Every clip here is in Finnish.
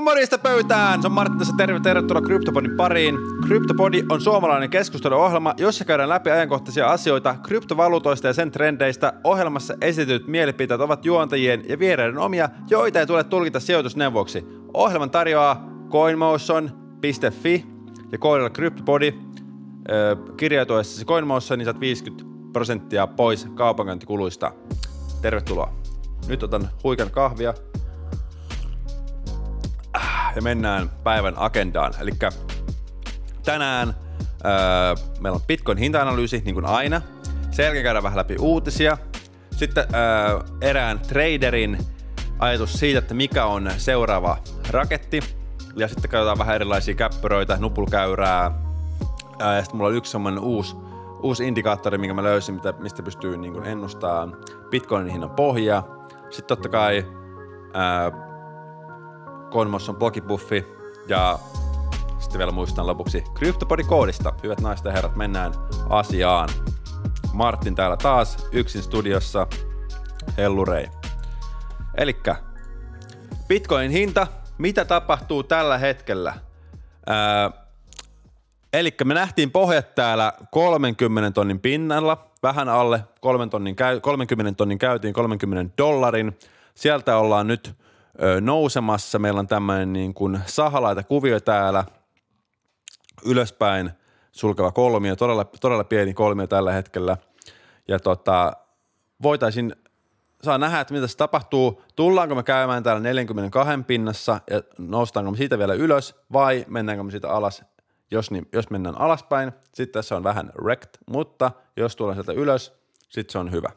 Morjesta pöytään! Se on Martti tässä terve, tervetuloa Kryptopodin pariin. Kryptopodi on suomalainen keskusteluohjelma, jossa käydään läpi ajankohtaisia asioita kryptovaluutoista ja sen trendeistä. Ohjelmassa esitetyt mielipiteet ovat juontajien ja vieraiden omia, joita ei tule tulkita sijoitusneuvoksi. Ohjelman tarjoaa coinmotion.fi ja koodilla Kryptopodi. Kirjautuessasi CoinMotion, niin saat 50 prosenttia pois kaupankäyntikuluista. Tervetuloa. Nyt otan huikan kahvia ja mennään päivän agendaan. Eli tänään öö, meillä on Bitcoin hinta-analyysi, niin kuin aina. Sen jälkeen käydään vähän läpi uutisia. Sitten öö, erään traderin ajatus siitä, että mikä on seuraava raketti. Ja sitten katsotaan vähän erilaisia käppyröitä, nupulkäyrää. Ää, ja sitten mulla on yksi semmoinen uusi, uusi indikaattori, minkä mä löysin, mistä pystyy niin ennustamaan Bitcoinin hinnan pohjaa. Sitten totta kai ää, Konmos on blogibuffi ja sitten vielä muistan lopuksi CryptoPodi-koodista. Hyvät naiset ja herrat, mennään asiaan. Martin täällä taas, yksin studiossa. Hellurei. Elikkä Bitcoin hinta, mitä tapahtuu tällä hetkellä? Ää, Eli me nähtiin pohjat täällä 30 tonnin pinnalla, vähän alle 30 tonnin, 30 tonnin käytiin 30 dollarin. Sieltä ollaan nyt nousemassa. Meillä on tämmöinen niin kuin sahalaita kuvio täällä ylöspäin sulkeva kolmio, todella, todella pieni kolmio tällä hetkellä. Ja tota, voitaisiin saa nähdä, että mitä se tapahtuu. Tullaanko me käymään täällä 42 pinnassa ja noustaanko me siitä vielä ylös vai mennäänkö me siitä alas jos, niin, jos mennään alaspäin, sitten tässä on vähän wrecked, mutta jos tulee sieltä ylös, sitten se on hyvä.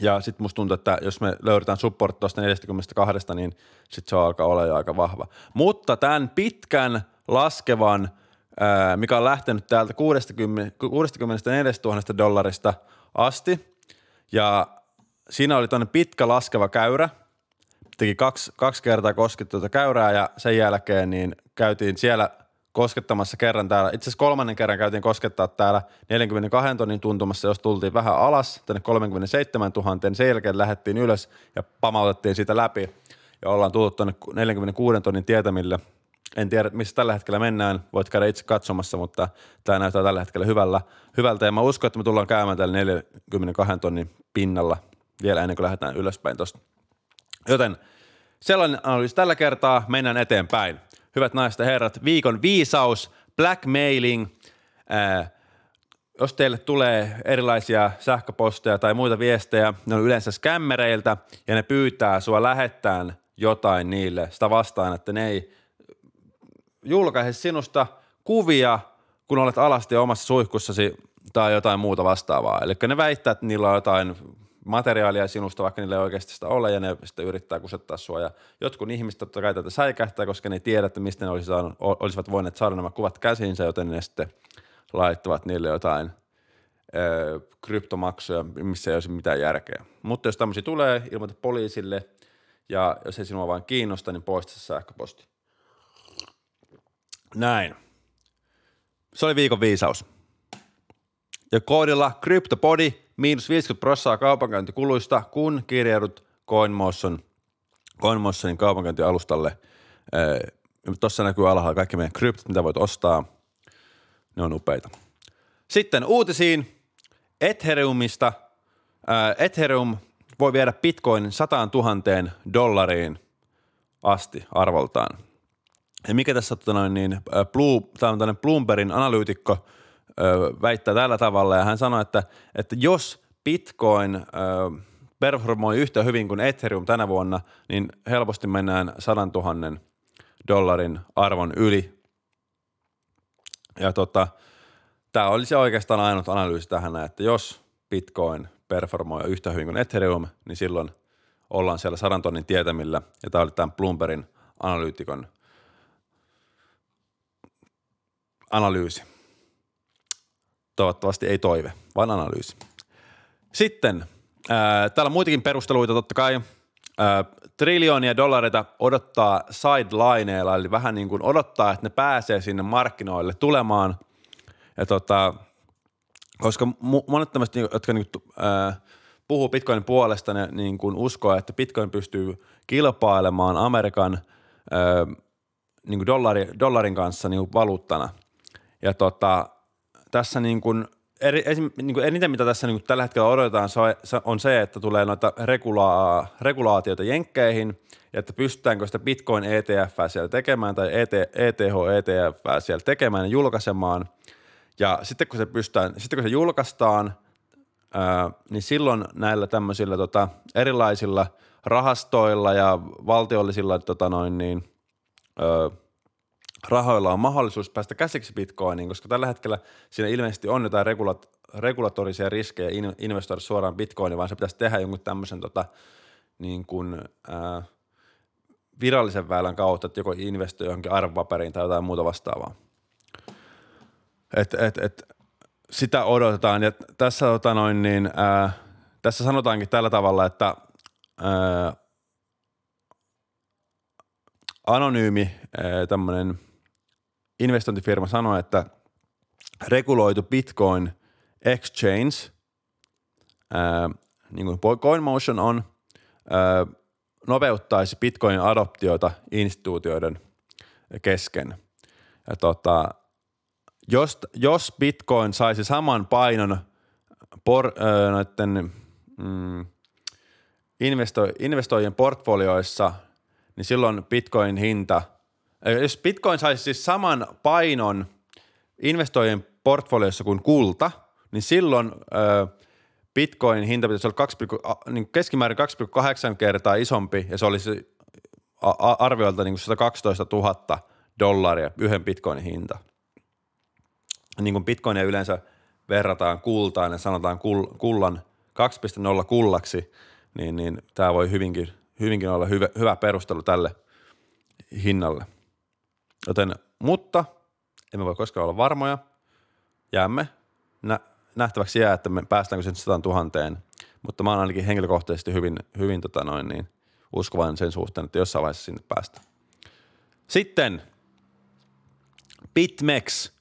Ja sitten musta tuntuu, että jos me löydetään support tuosta 42, niin sitten se alkaa olla jo aika vahva. Mutta tämän pitkän laskevan, mikä on lähtenyt täältä 60, 64 000 dollarista asti, ja siinä oli tuonne pitkä laskeva käyrä, teki kaksi, kaksi kertaa koskettu tuota käyrää ja sen jälkeen niin käytiin siellä – koskettamassa kerran täällä. Itse asiassa kolmannen kerran käytiin koskettaa täällä 42 tonnin tuntumassa, jos tultiin vähän alas tänne 37 000. Sen jälkeen lähdettiin ylös ja pamautettiin siitä läpi ja ollaan tullut tuonne 46 tonnin tietämille. En tiedä, missä tällä hetkellä mennään, voit käydä itse katsomassa, mutta tämä näyttää tällä hetkellä hyvällä, hyvältä ja mä uskon, että me tullaan käymään täällä 42 tonnin pinnalla vielä ennen kuin lähdetään ylöspäin tuosta. Joten sellainen analyysi tällä kertaa, mennään eteenpäin hyvät naiset ja herrat, viikon viisaus, blackmailing, ää, jos teille tulee erilaisia sähköposteja tai muita viestejä, ne on yleensä skämmereiltä ja ne pyytää sua lähettään jotain niille sitä vastaan, että ne ei julkaise sinusta kuvia, kun olet alasti omassa suihkussasi tai jotain muuta vastaavaa. Eli ne väittää, että niillä on jotain materiaalia sinusta, vaikka niille ei oikeasti sitä ole, ja ne sitten yrittää kusettaa sua. Ja jotkut ihmiset totta kai tätä säikähtää, koska ne ei tiedä, että mistä ne olisi saanut, olisivat voineet saada nämä kuvat käsiinsä, joten ne sitten laittavat niille jotain ö, kryptomaksuja, missä ei olisi mitään järkeä. Mutta jos tämmöisiä tulee, ilmoita poliisille, ja jos ei sinua vain kiinnosta, niin poista se sähköposti. Näin. Se oli viikon viisaus. Ja koodilla CryptoPodi miinus 50 prosenttia kaupankäyntikuluista, kun kirjaudut CoinMotion, CoinMotionin kaupankäyntialustalle. Tuossa näkyy alhaalla kaikki meidän kryptot, mitä voit ostaa. Ne on upeita. Sitten uutisiin Ethereumista. Ethereum voi viedä Bitcoinin 100 000 dollariin asti arvoltaan. Ja mikä tässä on tota niin, Blue, tämä on Bloombergin analyytikko – väittää tällä tavalla ja hän sanoi, että, että jos Bitcoin performoi yhtä hyvin kuin Ethereum tänä vuonna, niin helposti mennään 100 000 dollarin arvon yli. Ja tota, tämä olisi oikeastaan ainut analyysi tähän, että jos Bitcoin performoi yhtä hyvin kuin Ethereum, niin silloin ollaan siellä sadan tonnin tietämillä. Ja tämä oli tämän Bloombergin analyytikon analyysi. Toivottavasti ei toive, vaan analyysi. Sitten ää, täällä on muitakin perusteluita totta kai. Ää, triljoonia dollareita odottaa sidelineilla, eli vähän niin kuin odottaa, että ne pääsee sinne markkinoille tulemaan. Ja tota, koska monet tämmöiset, jotka niin, ää, puhuu Bitcoinin puolesta, ne niin kuin uskoo, että Bitcoin pystyy kilpailemaan Amerikan ö, niin kuin dollari, dollarin kanssa niin kuin valuuttana. Ja tota, tässä niin kuin, eri, esim, niin kuin eniten, mitä tässä niin kuin tällä hetkellä odotetaan, on se, että tulee noita regula- regulaatioita jenkkeihin, ja että pystytäänkö sitä Bitcoin ETF siellä tekemään tai ET, ETH ETF siellä tekemään ja julkaisemaan. Ja sitten kun se, pystytään, sitten kun se julkaistaan, ää, niin silloin näillä tämmöisillä tota, erilaisilla rahastoilla ja valtiollisilla tota noin niin, ää, rahoilla on mahdollisuus päästä käsiksi bitcoiniin, koska tällä hetkellä siinä ilmeisesti on jotain regulat, regulatorisia riskejä investoida suoraan bitcoiniin, vaan se pitäisi tehdä jonkun tämmöisen tota, niin kuin, ää, virallisen väylän kautta, että joko investoi johonkin arvopaperiin tai jotain muuta vastaavaa. Et, et, et, sitä odotetaan ja tässä, tota noin, niin, ää, tässä sanotaankin tällä tavalla, että ää, anonyymi tämmöinen investointifirma sanoi, että reguloitu Bitcoin exchange, ää, niin kuin CoinMotion on, ää, nopeuttaisi Bitcoinin adoptioita instituutioiden kesken. Ja tota, jos, jos Bitcoin saisi saman painon por, ää, noiden, mm, investo, investoijien portfolioissa, niin silloin Bitcoin hinta – jos Bitcoin saisi siis saman painon investoijien portfoliossa kuin kulta, niin silloin Bitcoin hinta pitäisi olla 2, niin keskimäärin 2,8 kertaa isompi ja se olisi arvioilta niin 112 000 dollaria yhden Bitcoinin hinta. Niin kuin Bitcoinia yleensä verrataan kultaan ja sanotaan kullan 2.0 kullaksi, niin, niin tämä voi hyvinkin, hyvinkin olla hyvä, hyvä perustelu tälle hinnalle. Joten, mutta emme voi koskaan olla varmoja. Jäämme nä- nähtäväksi jää, että me päästäänkö sen 100 tuhanteen. Mutta mä oon ainakin henkilökohtaisesti hyvin, hyvin tota noin, niin uskovainen sen suhteen, että jossain vaiheessa sinne päästä. Sitten BitMEX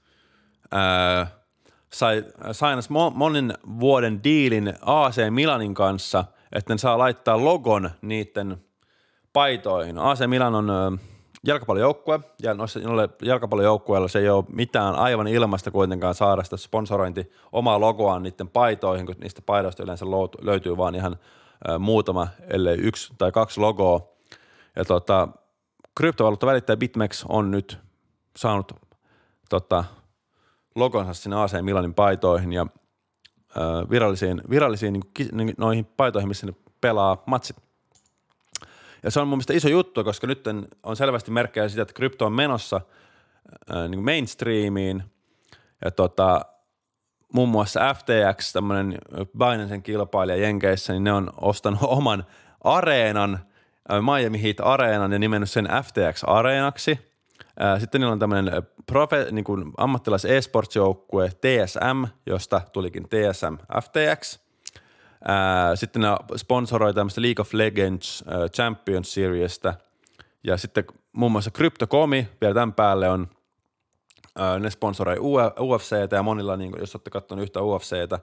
sai, sainas monen vuoden diilin AC Milanin kanssa, että ne saa laittaa logon niiden paitoihin. AC Milan on jalkapallojoukkue, ja noissa jalkapallojoukkueilla se ei ole mitään aivan ilmasta kuitenkaan saada sitä sponsorointi omaa logoaan niiden paitoihin, kun niistä paidoista yleensä löytyy vaan ihan muutama, ellei yksi tai kaksi logoa. Ja tota, kryptovaluuttavälittäjä BitMEX on nyt saanut tota, logonsa sinne AC Milanin paitoihin ja virallisiin, virallisiin niin, noihin paitoihin, missä ne pelaa matsit. Ja se on mun mielestä iso juttu, koska nyt on selvästi merkkejä siitä, että krypto on menossa äh, niin mainstreamiin. Ja tota, muun muassa FTX, tämmöinen Binancein kilpailija Jenkeissä, niin ne on ostanut oman areenan, Miami Heat areenan ja nimennyt sen FTX-areenaksi. Sitten niillä on tämmöinen profe, niin ammattilais e-sports-joukkue TSM, josta tulikin TSM FTX – sitten ne sponsoroi tämmöistä League of Legends Champions Seriestä. Ja sitten muun muassa Crypto.comi vielä tämän päälle on, ne sponsoroi UFCtä ja monilla, niin jos olette katsonut yhtä UFCtä,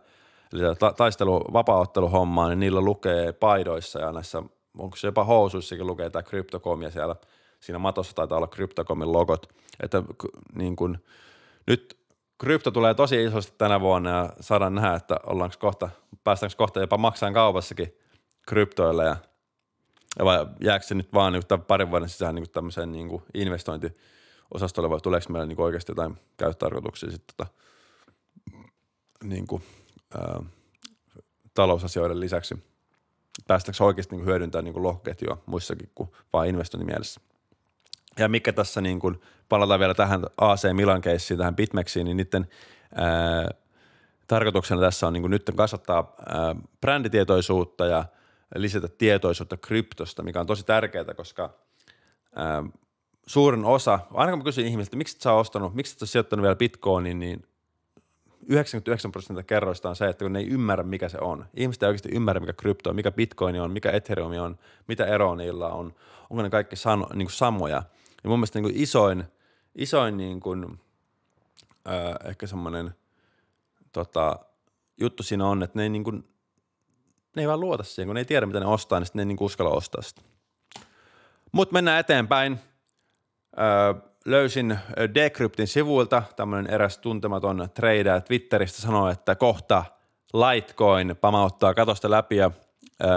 eli taistelu vapaaotteluhommaa, niin niillä lukee paidoissa ja näissä, onko se jopa housuissakin lukee tämä Crypto.com ja siellä siinä matossa taitaa olla Crypto.comin logot. Että niin kun, nyt krypto tulee tosi isosti tänä vuonna ja saadaan nähdä, että ollaanko kohta, päästäänkö kohta jopa maksamaan kaupassakin kryptoilla ja, ja vai jääkö se nyt vaan niin parin vuoden sisään niin tämmöiseen niin investointiosastolle vai tuleeko meillä niin oikeasti jotain käyttötarkoituksia sitten tota, niin kuin, ää, talousasioiden lisäksi. Päästäänkö oikeasti niin hyödyntämään niin lohketjua muissakin kuin vain investointimielessä. Ja mikä tässä niin kuin, palataan vielä tähän AC Milan keissiin, tähän Bitmexiin, niin niiden ää, tarkoituksena tässä on niin kuin nyt kasvattaa ää, bränditietoisuutta ja lisätä tietoisuutta kryptosta, mikä on tosi tärkeää, koska ää, suurin osa, aina kun mä kysyin ihmisiltä, miksi et sä ostanut, miksi et sijoittanut vielä bitcoiniin, niin 99 prosenttia kerroista on se, että kun ne ei ymmärrä, mikä se on. Ihmiset ei oikeasti ymmärrä, mikä krypto on, mikä bitcoin on, mikä ethereum on, mitä eroa niillä on, onko ne kaikki sano, niin kuin samoja – ja mun mielestä niin kuin isoin, isoin niin kuin, äh, ehkä semmoinen tota, juttu siinä on, että ne ei niin kuin, ne ei vaan luota siihen, kun ne ei tiedä, mitä ne ostaa, niin ne ei niin uskalla ostaa sitä. Mutta mennään eteenpäin. Öö, löysin Decryptin sivuilta tämmöinen eräs tuntematon trader Twitteristä sanoi, että kohta Litecoin pamauttaa katosta läpi ja öö,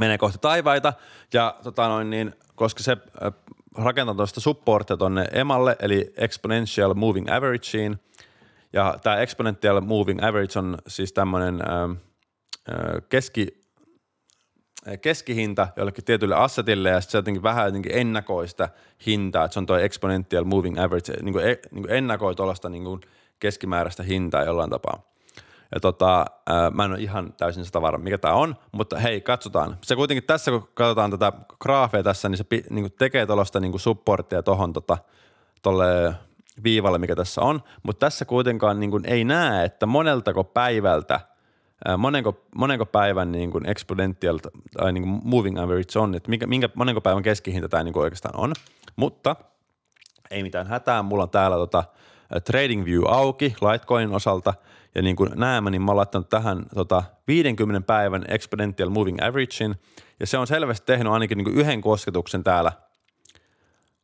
menee kohti taivaita. Ja tota noin, niin, koska se rakentaa tuosta supportia tonne emalle, eli Exponential Moving Averageen, ja tämä Exponential Moving Average on siis tämmöinen keski, keskihinta jollekin tietylle assetille ja sitten se jotenkin vähän jotenkin ennakoi sitä hintaa, että se on tuo exponential moving average, niin kuin, e, niin kuin ennakoi tuollaista niin keskimääräistä hintaa jollain tapaa. Ja tota, mä en ole ihan täysin sitä varma, mikä tämä on, mutta hei, katsotaan. Se kuitenkin tässä, kun katsotaan tätä graafea tässä, niin se niin kuin tekee tuollaista niin supporttia tuohon tota, tolle viivalle, mikä tässä on, mutta tässä kuitenkaan niin kuin ei näe, että moneltako päivältä – monenko, monenko päivän niin kuin exponential tai niin kuin moving average on, että minkä, minkä, monenko päivän keskihinta tämä niin kuin oikeastaan on. Mutta ei mitään hätää, mulla on täällä tota, Trading View auki Litecoinin osalta, ja niin kuin näemme, niin mä oon laittanut tähän tota, 50 päivän exponential moving averagein, ja se on selvästi tehnyt ainakin niin kuin yhden kosketuksen täällä,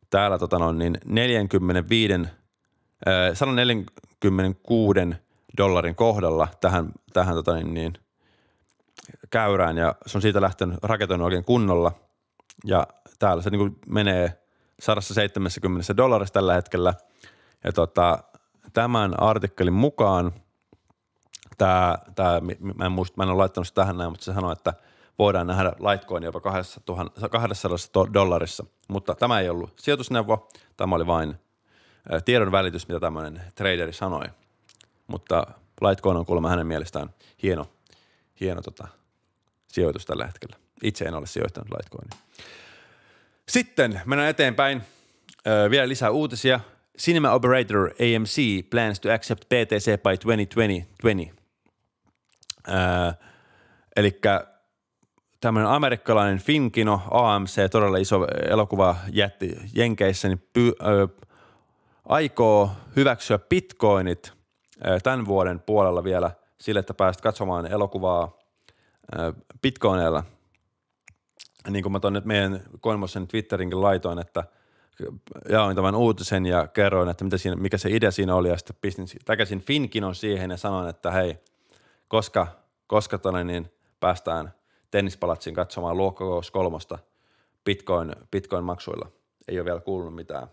täällä tota noin, niin 45, äh, 146 dollarin kohdalla tähän, tähän tota niin, niin, käyrään. Ja se on siitä lähtenyt raketoinut oikein kunnolla. Ja täällä se niin kuin menee 170 dollarissa tällä hetkellä. Ja tota, tämän artikkelin mukaan tämä, tämä mä en muista, mä en ole laittanut sitä tähän näin, mutta se sanoo, että voidaan nähdä Litecoin jopa 200 dollarissa, mutta tämä ei ollut sijoitusneuvo, tämä oli vain tiedon välitys, mitä tämmöinen traderi sanoi – mutta Litecoin on kuulemma hänen mielestään hieno, hieno tota, sijoitus tällä hetkellä. Itse en ole sijoittanut Litecoiniin. Sitten mennään eteenpäin. Öö, vielä lisää uutisia. Cinema Operator AMC plans to accept PTC by 2020. Eli tämmöinen amerikkalainen Finkino, AMC, todella iso elokuva jätti Jenkeissä, niin py, öö, aikoo hyväksyä bitcoinit – tämän vuoden puolella vielä sille, että pääset katsomaan elokuvaa Bitcoinilla. Niin kuin mä tuonne meidän Coinmotion Twitterinkin laitoin, että jaoin tämän uutisen ja kerroin, että mitä siinä, mikä se idea siinä oli ja sitten pistin takaisin Finkinon siihen ja sanoin, että hei, koska, koska tonne, niin päästään tennispalatsin katsomaan luokkakokous kolmosta Bitcoin, Bitcoin-maksuilla. Ei ole vielä kuulunut mitään,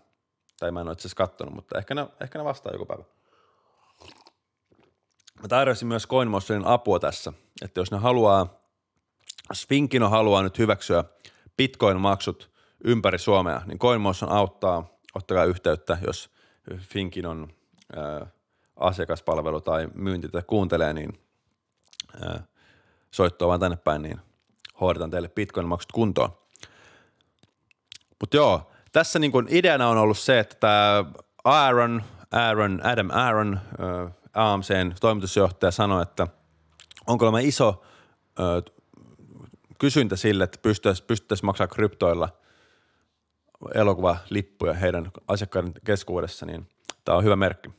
tai mä en ole itse asiassa kattonut, mutta ehkä ne, ehkä ne vastaa joku päivä. Mä tarjosin myös CoinMotionin apua tässä, että jos ne haluaa, Sfinkino haluaa nyt hyväksyä Bitcoin-maksut ympäri Suomea, niin CoinMotion auttaa, ottakaa yhteyttä, jos Finkinon ää, asiakaspalvelu tai myynti tätä kuuntelee, niin soittoa vaan tänne päin, niin hoidetaan teille Bitcoin-maksut kuntoon. Mutta joo, tässä niin kun ideana on ollut se, että tämä Aaron, Aaron, Adam Aaron, AMCn toimitusjohtaja sanoi, että onko olema iso kysyntä sille, että pystyttäisiin pystyttäisi maksaa kryptoilla elokuvalippuja heidän asiakkaiden keskuudessa, niin tämä on hyvä merkki.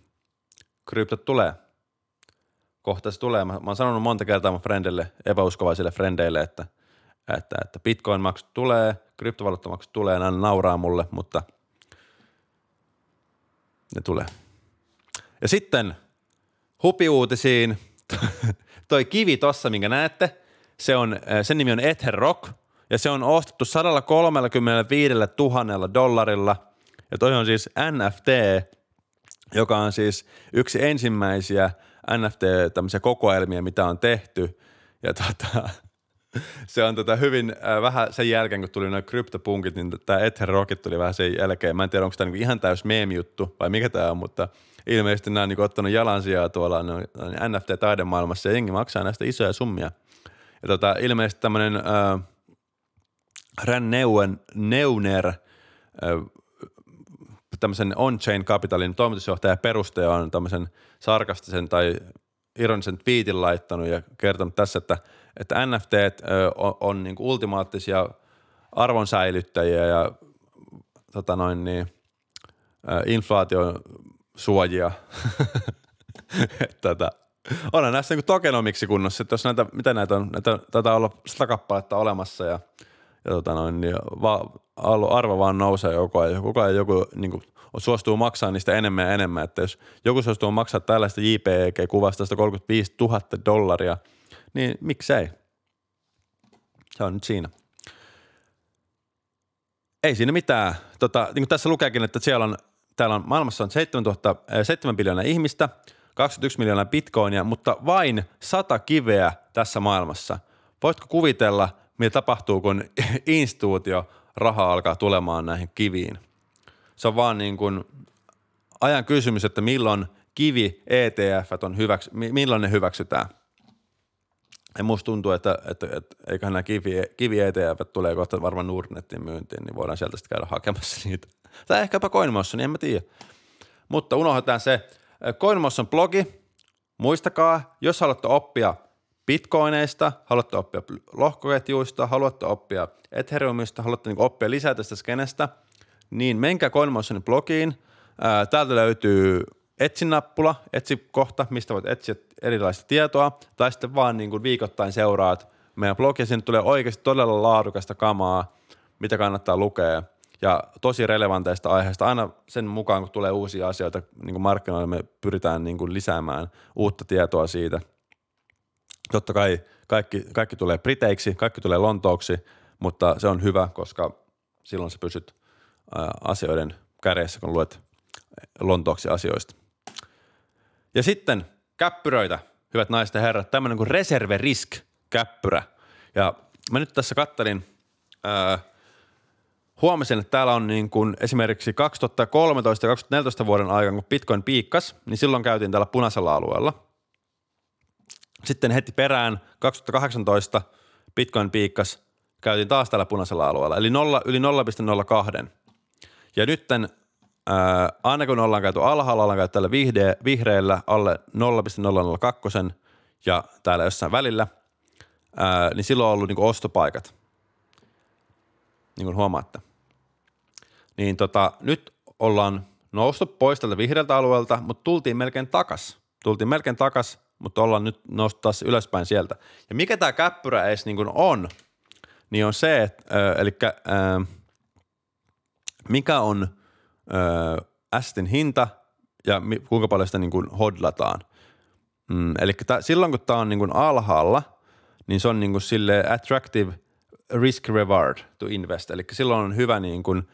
Kryptot tulee. Kohta se tulee. Mä, mä oon sanonut monta kertaa mun frendille, epäuskovaisille frendeille, että, että, että bitcoin-maksut tulee, kryptovaluuttamaksut tulee, nämä nauraa mulle, mutta ne tulee. Ja sitten hupiuutisiin. Toi kivi tossa, minkä näette, se on, äh, sen nimi on Ether Rock ja se on ostettu 135 000 dollarilla ja toi on siis NFT, joka on siis yksi ensimmäisiä NFT kokoelmia, mitä on tehty ja tota, se on tota hyvin äh, vähän sen jälkeen, kun tuli noin kryptopunkit, niin tämä Ether Rocket tuli vähän sen jälkeen. Mä en tiedä, onko tämä niinku ihan täys meemi-juttu vai mikä tämä on, mutta – ilmeisesti nämä on niin ottanut jalansijaa tuolla no, NFT-taidemaailmassa ja jengi maksaa näistä isoja summia. Ja tota, ilmeisesti tämmöinen äh, Neuen, Neuner, äh, tämmöisen on-chain capitalin toimitusjohtaja ja perustaja on tämmöisen sarkastisen tai ironisen tweetin laittanut ja kertonut tässä, että, että NFT on, on niin ultimaattisia arvonsäilyttäjiä ja tota noin niin, inflaatio suojia. Tätä, onhan näissä niin tokenomiksi kunnossa, että jos näitä, mitä näitä on, näitä taitaa olla sitä kappaletta olemassa ja, ja tota noin, niin va, arvo vaan nousee koko ajan. Ajan joku niin kuin, suostuu maksaa niistä enemmän ja enemmän, että jos joku suostuu maksaa tällaista JPEG-kuvasta 135 000 dollaria, niin miksei? Se on nyt siinä. Ei siinä mitään. Tota, niin kuin tässä lukeekin, että siellä on, täällä on maailmassa on 7, 000, 7 miljoonaa ihmistä, 21 miljoonaa bitcoinia, mutta vain 100 kiveä tässä maailmassa. Voitko kuvitella, mitä tapahtuu, kun instituutio raha alkaa tulemaan näihin kiviin? Se on vaan niin kuin ajan kysymys, että milloin kivi ETF on hyväksy, milloin ne hyväksytään – ja musta tuntuu, että, että, että eiköhän nämä kivi, kivi ETF tulee kohta varmaan Nordnetin myyntiin, niin voidaan sieltä sitten käydä hakemassa niitä. Tai ehkäpä Coinmossa, niin en mä tiedä. Mutta unohdetaan se. Coinmosson blogi, muistakaa, jos haluatte oppia bitcoineista, haluatte oppia lohkoketjuista, haluatte oppia Ethereumista, haluatte niin oppia lisää tästä skenestä, niin menkää Coinmossonin blogiin. Täältä löytyy etsin-nappula, etsi kohta, mistä voit etsiä erilaista tietoa, tai sitten vaan niin kuin viikoittain seuraat meidän blogia, sinne tulee oikeasti todella laadukasta kamaa, mitä kannattaa lukea, ja tosi relevanteista aiheista. Aina sen mukaan, kun tulee uusia asioita niin kuin markkinoille, me pyritään niin kuin lisäämään uutta tietoa siitä. Totta kai kaikki, kaikki tulee Briteiksi, kaikki tulee Lontooksi, mutta se on hyvä, koska silloin sä pysyt asioiden kärjessä, kun luet Lontooksi asioista. Ja sitten käppyröitä, hyvät naiset ja herrat, tämmöinen kuin Reserve Risk käppyrä. Ja mä nyt tässä kattelin, ää, huomasin, että täällä on niin kuin esimerkiksi 2013 ja 2014 vuoden aikana, kun Bitcoin piikkas, niin silloin käytiin täällä punaisella alueella. Sitten heti perään 2018 Bitcoin piikkas, käytiin taas täällä punaisella alueella, eli 0, yli 0,02. Ja nytten Ää, aina kun ollaan käyty alhaalla, ollaan käyty tällä vihde, vihreällä alle 0,002 ja täällä jossain välillä, ää, niin silloin on ollut niin ostopaikat, niin kuin huomaatte. Niin tota, nyt ollaan noustu pois tältä vihreältä alueelta, mutta tultiin melkein takas. Tultiin melkein takas, mutta ollaan nyt noustu taas ylöspäin sieltä. Ja mikä tämä käppyrä edes niin on, niin on se, että, äh, eli äh, mikä on – öö, ästin hinta ja mi, kuinka paljon sitä niin kuin hodlataan. Mm, eli ta, silloin kun tämä on niin kuin alhaalla, niin se on niin kuin sille attractive risk reward to invest. Eli silloin on hyvä niin kuin,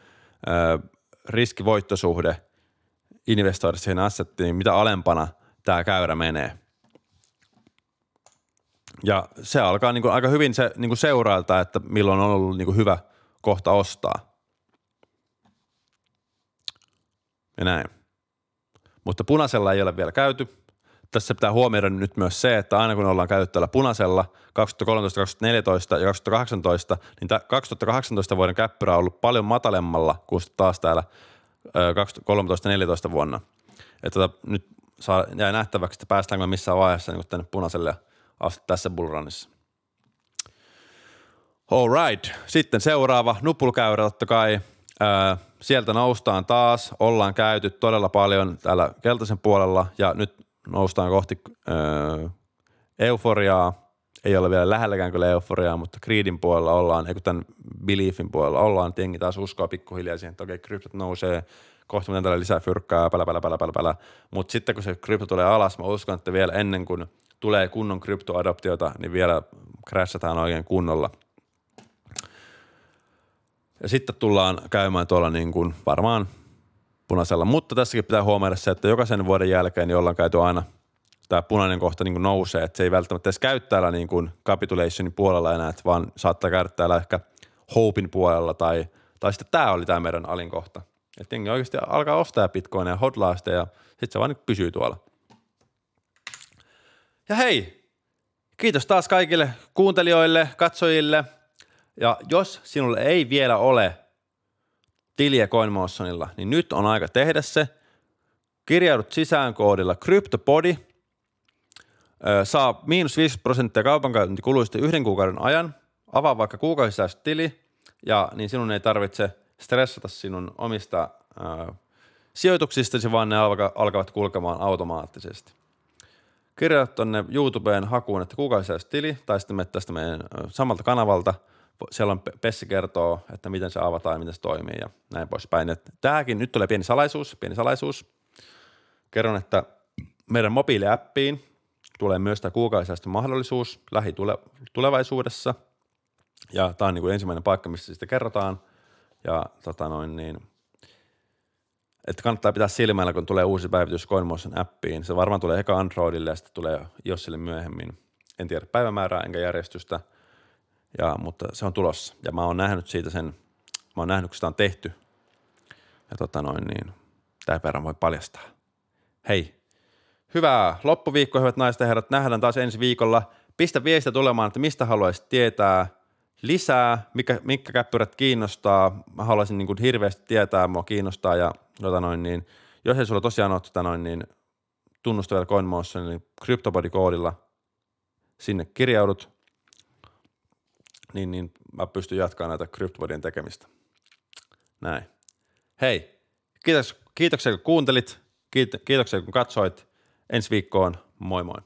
öö, riskivoittosuhde investoida siihen assettiin, mitä alempana tämä käyrä menee. Ja se alkaa niin kuin aika hyvin se niin kuin seurailta, että milloin on ollut niin kuin hyvä kohta ostaa. Ja näin. Mutta punaisella ei ole vielä käyty. Tässä pitää huomioida nyt myös se, että aina kun ollaan käyty tällä punaisella 2013, 2014 ja 2018, niin 2018 vuoden käppyrä on ollut paljon matalemmalla kuin taas täällä 2013-2014 vuonna. Että tota, nyt saa, jää nähtäväksi, että päästäänkö missään vaiheessa niin tänne punaiselle asti tässä bullrunissa. All right. Sitten seuraava nuppulkäyrä totta kai. Sieltä noustaan taas, ollaan käyty todella paljon täällä keltaisen puolella ja nyt noustaan kohti öö, euforiaa. Ei ole vielä lähelläkään kyllä euforiaa, mutta Creedin puolella ollaan, eikö tämän Beliefin puolella ollaan, jengi taas uskoa pikkuhiljaa siihen, että okei, kryptot nousee, kohta miten täällä lisää fyrkkää, pälä, pälä, pälä, pälä, pälä. Mutta sitten kun se krypto tulee alas, mä uskon, että vielä ennen kuin tulee kunnon kryptoadoptiota, niin vielä crashataan oikein kunnolla – ja sitten tullaan käymään tuolla niin kuin varmaan punaisella. Mutta tässäkin pitää huomioida se, että jokaisen vuoden jälkeen niin ollaan käyty aina tämä punainen kohta niin kuin nousee, että se ei välttämättä edes käy täällä niin kuin capitulationin puolella enää, että vaan saattaa käydä täällä ehkä hopein puolella tai, tai sitten tämä oli tämä meidän alin kohta. Että jengi oikeasti alkaa ostaa bitcoinia ja hodlaa sitä ja sitten se vaan niin pysyy tuolla. Ja hei, kiitos taas kaikille kuuntelijoille, katsojille – ja jos sinulle ei vielä ole tiliä CoinMotionilla, niin nyt on aika tehdä se. Kirjaudut sisään koodilla CryptoPodi, saa miinus 5 prosenttia kaupankäyntikuluista yhden kuukauden ajan, avaa vaikka kuukausisäästötili, ja niin sinun ei tarvitse stressata sinun omista ää, sijoituksistasi, vaan ne alka, alkavat kulkemaan automaattisesti. kirjoita tonne YouTubeen hakuun, että kuukausisäästötili, tai sitten tästä meidän samalta kanavalta. Siellä on Pessi kertoo, että miten se avataan ja miten se toimii ja näin poispäin. Tämäkin, nyt tulee pieni salaisuus, pieni salaisuus. Kerron, että meidän mobiiliäppiin tulee myös tämä kuukausisäästön mahdollisuus lähitulevaisuudessa. Ja tämä on niin kuin ensimmäinen paikka, missä sitä kerrotaan. Ja tota noin, niin, että kannattaa pitää silmällä, kun tulee uusi päivitys CoinMotion appiin. Se varmaan tulee eka Androidille ja sitten tulee Jossille myöhemmin. En tiedä päivämäärää enkä järjestystä, ja, mutta se on tulossa. Ja mä oon nähnyt siitä sen, mä oon nähnyt, kun sitä on tehty. Ja tota noin, niin tämä verran voi paljastaa. Hei, hyvää loppuviikkoa, hyvät naiset ja herrat. Nähdään taas ensi viikolla. Pistä viestiä tulemaan, että mistä haluaisit tietää lisää, mikä, mikä käppyrät kiinnostaa. Mä haluaisin niin kuin hirveästi tietää, mua kiinnostaa ja tota noin, niin, jos ei sulla tosiaan ole tota noin, niin tunnusta vielä CoinMotion, niin CryptoBody-koodilla sinne kirjaudut, niin, niin mä pystyn jatkamaan näitä CryptoBodien tekemistä. Näin. Hei, kiitos, kiitoksia kun kuuntelit, kiitoksia kun katsoit. Ensi viikkoon, moi moi.